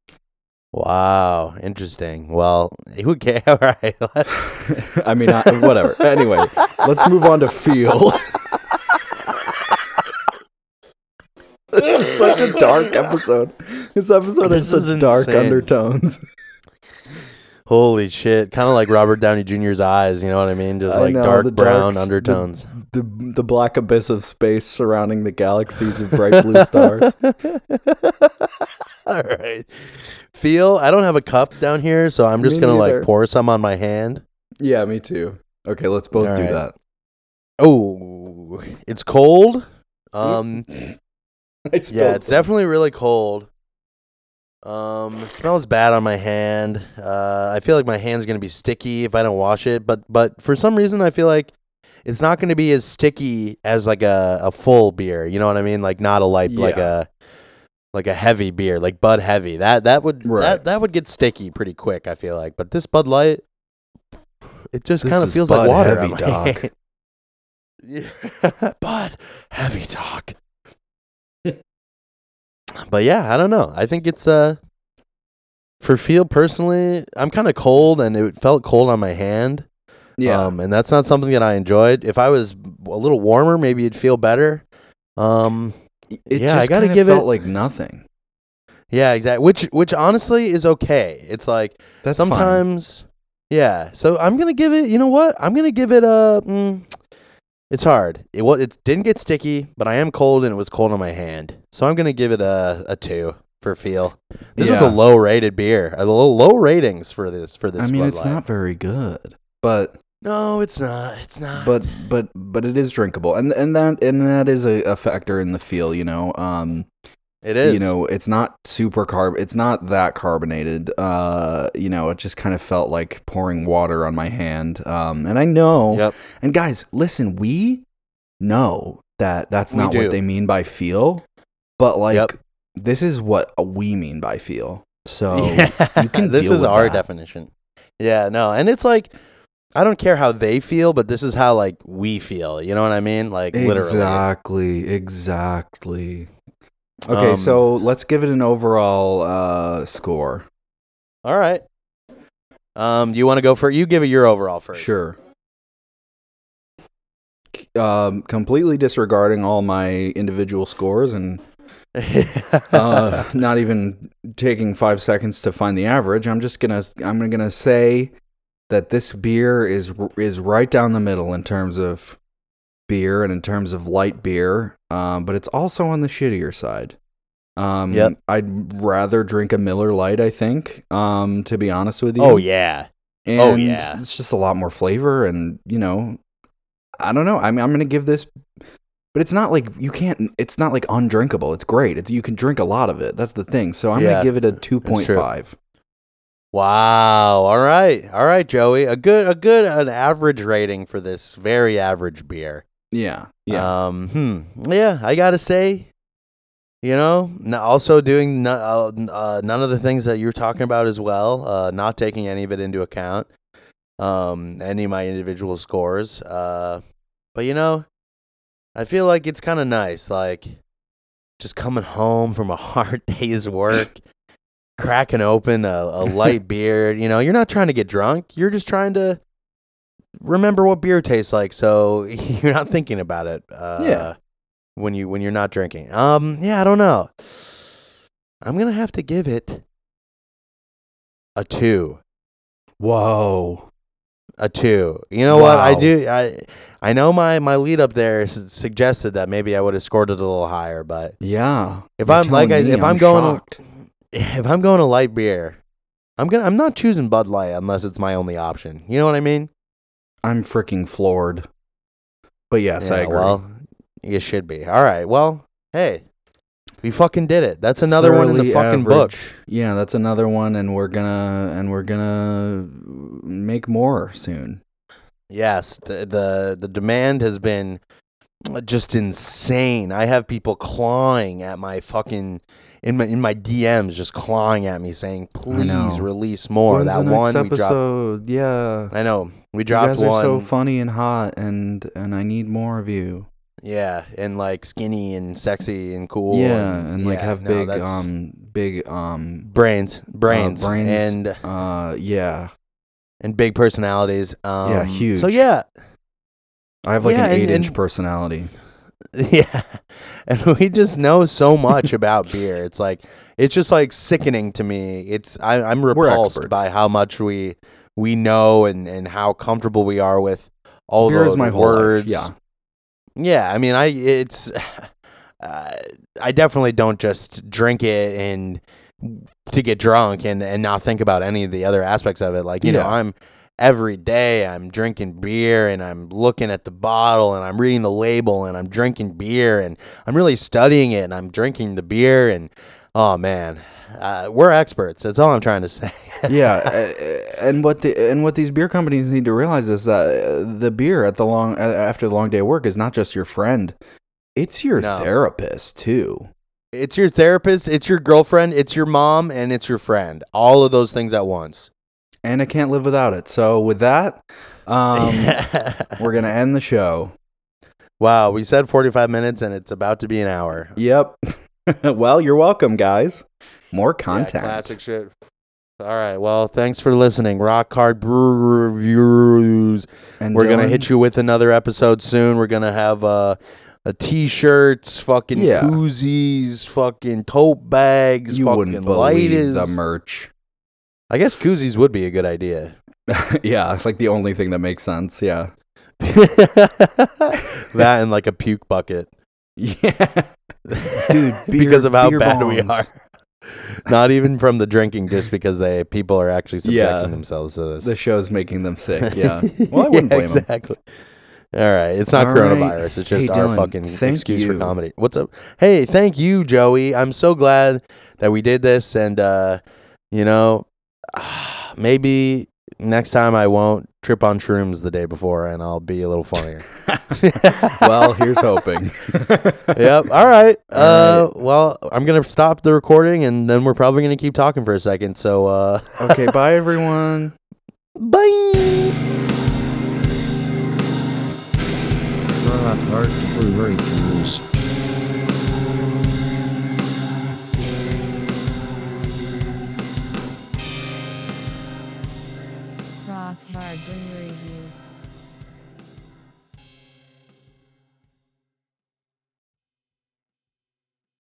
Wow. Interesting. Well, who cares? All right. Let's. I mean, I, whatever. Anyway, let's move on to feel. this is such a dark episode. This episode This has is such dark undertones. Holy shit! Kind of like Robert Downey Jr.'s eyes. You know what I mean? Just I like know, dark brown darks- the- undertones. The the black abyss of space surrounding the galaxies of bright blue stars. All right. Feel. I don't have a cup down here, so I'm just gonna neither. like pour some on my hand. Yeah, me too. Okay, let's both All do right. that. Oh, it's cold. Um, I yeah, it's definitely really cold. Um, it smells bad on my hand. Uh, I feel like my hand's gonna be sticky if I don't wash it. But but for some reason, I feel like it's not gonna be as sticky as like a, a full beer. You know what I mean? Like not a light, like a like a heavy beer, like Bud Heavy. That that would Right. that that would get sticky pretty quick. I feel like, but this Bud Light, it just kind of feels Bud like water. Heavy, dog. yeah, Bud Heavy talk. but yeah, I don't know. I think it's uh for feel personally, I'm kind of cold and it felt cold on my hand. Yeah. Um, and that's not something that I enjoyed. If I was a little warmer, maybe it'd feel better. Um, it yeah, I gotta give felt it- like nothing. yeah, exactly. Which which honestly is okay. It's like That's fine. sometimes yeah. So I'm gonna give it. You know what? I'm gonna give it a. Mm, it's hard. It well, It didn't get sticky, but I am cold and it was cold on my hand. So I'm gonna give it a a two for feel. This was a low rated beer. A low low ratings for this for this. I mean, it's not very good, but No, it's not. It's not. but but but it is drinkable, and and that and that is a, a factor in the feel. You know, um, it is. you know, it's not super carb. It's not that carbonated. Uh, you know, it just kind of felt like pouring water on my hand. Um, and I know, Yep. and guys, listen, we know that that's not what they mean by feel, but like Yep. this is what we mean by feel. So yeah. you can this is our that. definition. Yeah. No, and it's like. I don't care how they feel, but this is how like we feel. You know what I mean? Like literally. Exactly, exactly. Okay, Um, so let's give it an overall uh, score. All right. Um, you want to go for you? Give it your overall first. Sure. Um, completely disregarding all my individual scores and uh, not even taking five seconds to find the average. I'm just gonna I'm gonna say that this beer is is right down the middle in terms of beer and in terms of light beer, um, but it's also on the shittier side. Um, Yep. I'd rather drink a Miller Lite. I think. Um, to be honest with you. oh yeah. And Oh, yeah. It's just a lot more flavor and, you know, I don't know. I mean, I'm going to give this but it's not like you can't it's not like undrinkable. It's great. It's you can drink a lot of it. That's the thing. So I'm going to give it a true. 2.5. Wow. All right. All right, Joey. A good a good an average rating for this very average beer. Yeah. Yeah. Um. Hmm. Yeah. I gotta say. You know, also doing uh, uh, none of the things that you're talking about as well. Uh, not taking any of it into account. Um, any of my individual scores. Uh, But you know, I feel like it's kind of nice, like just coming home from a hard day's work, cracking open a, a light beer. You know, you're not trying to get drunk. You're just trying to remember what beer tastes like, so you're not thinking about it. Uh, Yeah. When you when you're not drinking. Um. Yeah. I don't know. I'm gonna have to give it a two. Whoa. A two. You know what? I do. I I know my my lead up there suggested that maybe I would have scored it a little higher, but Yeah. If You're I'm- like I- if I'm going- shocked. if I'm going to light beer, I'm gonna I'm not choosing Bud Light unless it's my only option. You know what I mean? I'm freaking floored. But yes, I agree. Well, you should be. All right. Well, hey, we fucking did it. That's another one in the fucking book. Yeah, that's another one, and we're gonna and we're gonna make more soon. Yes, the, the the demand has been just insane. I have people clawing at my fucking in my in my DMs, just clawing at me, saying, "Please release more." When's that one we dropped. Yeah. I know we You dropped guys are one. so funny and hot, and and I need more of you. yeah, and like skinny and sexy and cool. yeah, and like yeah, have no, big um big um brains, brains, brains. and uh yeah. and big personalities. Um, Yeah, huge. So yeah, I have like Yeah, an and- eight inch personality. Yeah. And we just know so much about beer. It's like it's just like sickening to me. It's I, I'm repulsed experts. by how much we we know and and how comfortable we are with all Beer the is my words. yeah. Yeah. I mean, I it's uh, I definitely don't just drink it and to get drunk and and not think about any of the other aspects of it. Like you know, I'm every day I'm drinking beer and I'm looking at the bottle and I'm reading the label and I'm drinking beer and I'm really studying it and I'm drinking the beer and oh man, uh, we're experts. That's all I'm trying to say. yeah, uh, and what the and what these beer companies need to realize is that uh, the beer at the long uh, after the long day of work is not just your friend; it's your No. therapist too. it's your therapist, it's your girlfriend, it's your mom, and it's your friend. All of those things at once. And I can't live without it. So with that, um, we're gonna end the show. wow, we said 45 minutes and it's about to be an hour. Yep. well, you're welcome, guys. More Yeah, content. classic shit. All right. Well, thanks for listening. Rock Hard Brew Reviews. And We're gonna hit you with another episode soon. We're gonna have uh, a t-shirts, fucking Yeah. koozies, fucking tote bags, You fucking wouldn't believe lighters. the merch. I guess koozies would be a good idea. yeah, it's like the only thing that makes sense. Yeah. that and like a puke bucket. Yeah. Dude, beer- because of how beer bad we are. Not even from the drinking, just because they people are actually subjecting Yeah. themselves to this. The show's making them sick. Yeah. Well, I wouldn't blame 'em. exactly. All right, it's not All right. coronavirus. It's just Hey, our Dylan, fucking thank excuse for comedy. What's up? Hey, thank you, Joey. I'm so glad that we did this, and uh, you know, maybe next time I won't trip on shrooms the day before, and I'll be a little funnier. well, here's hoping. yep. All right. Uh, well, I'm gonna stop the recording, and then we're probably gonna keep talking for a second. So, uh, okay, bye everyone. bye. Rock Hard Brew Reviews.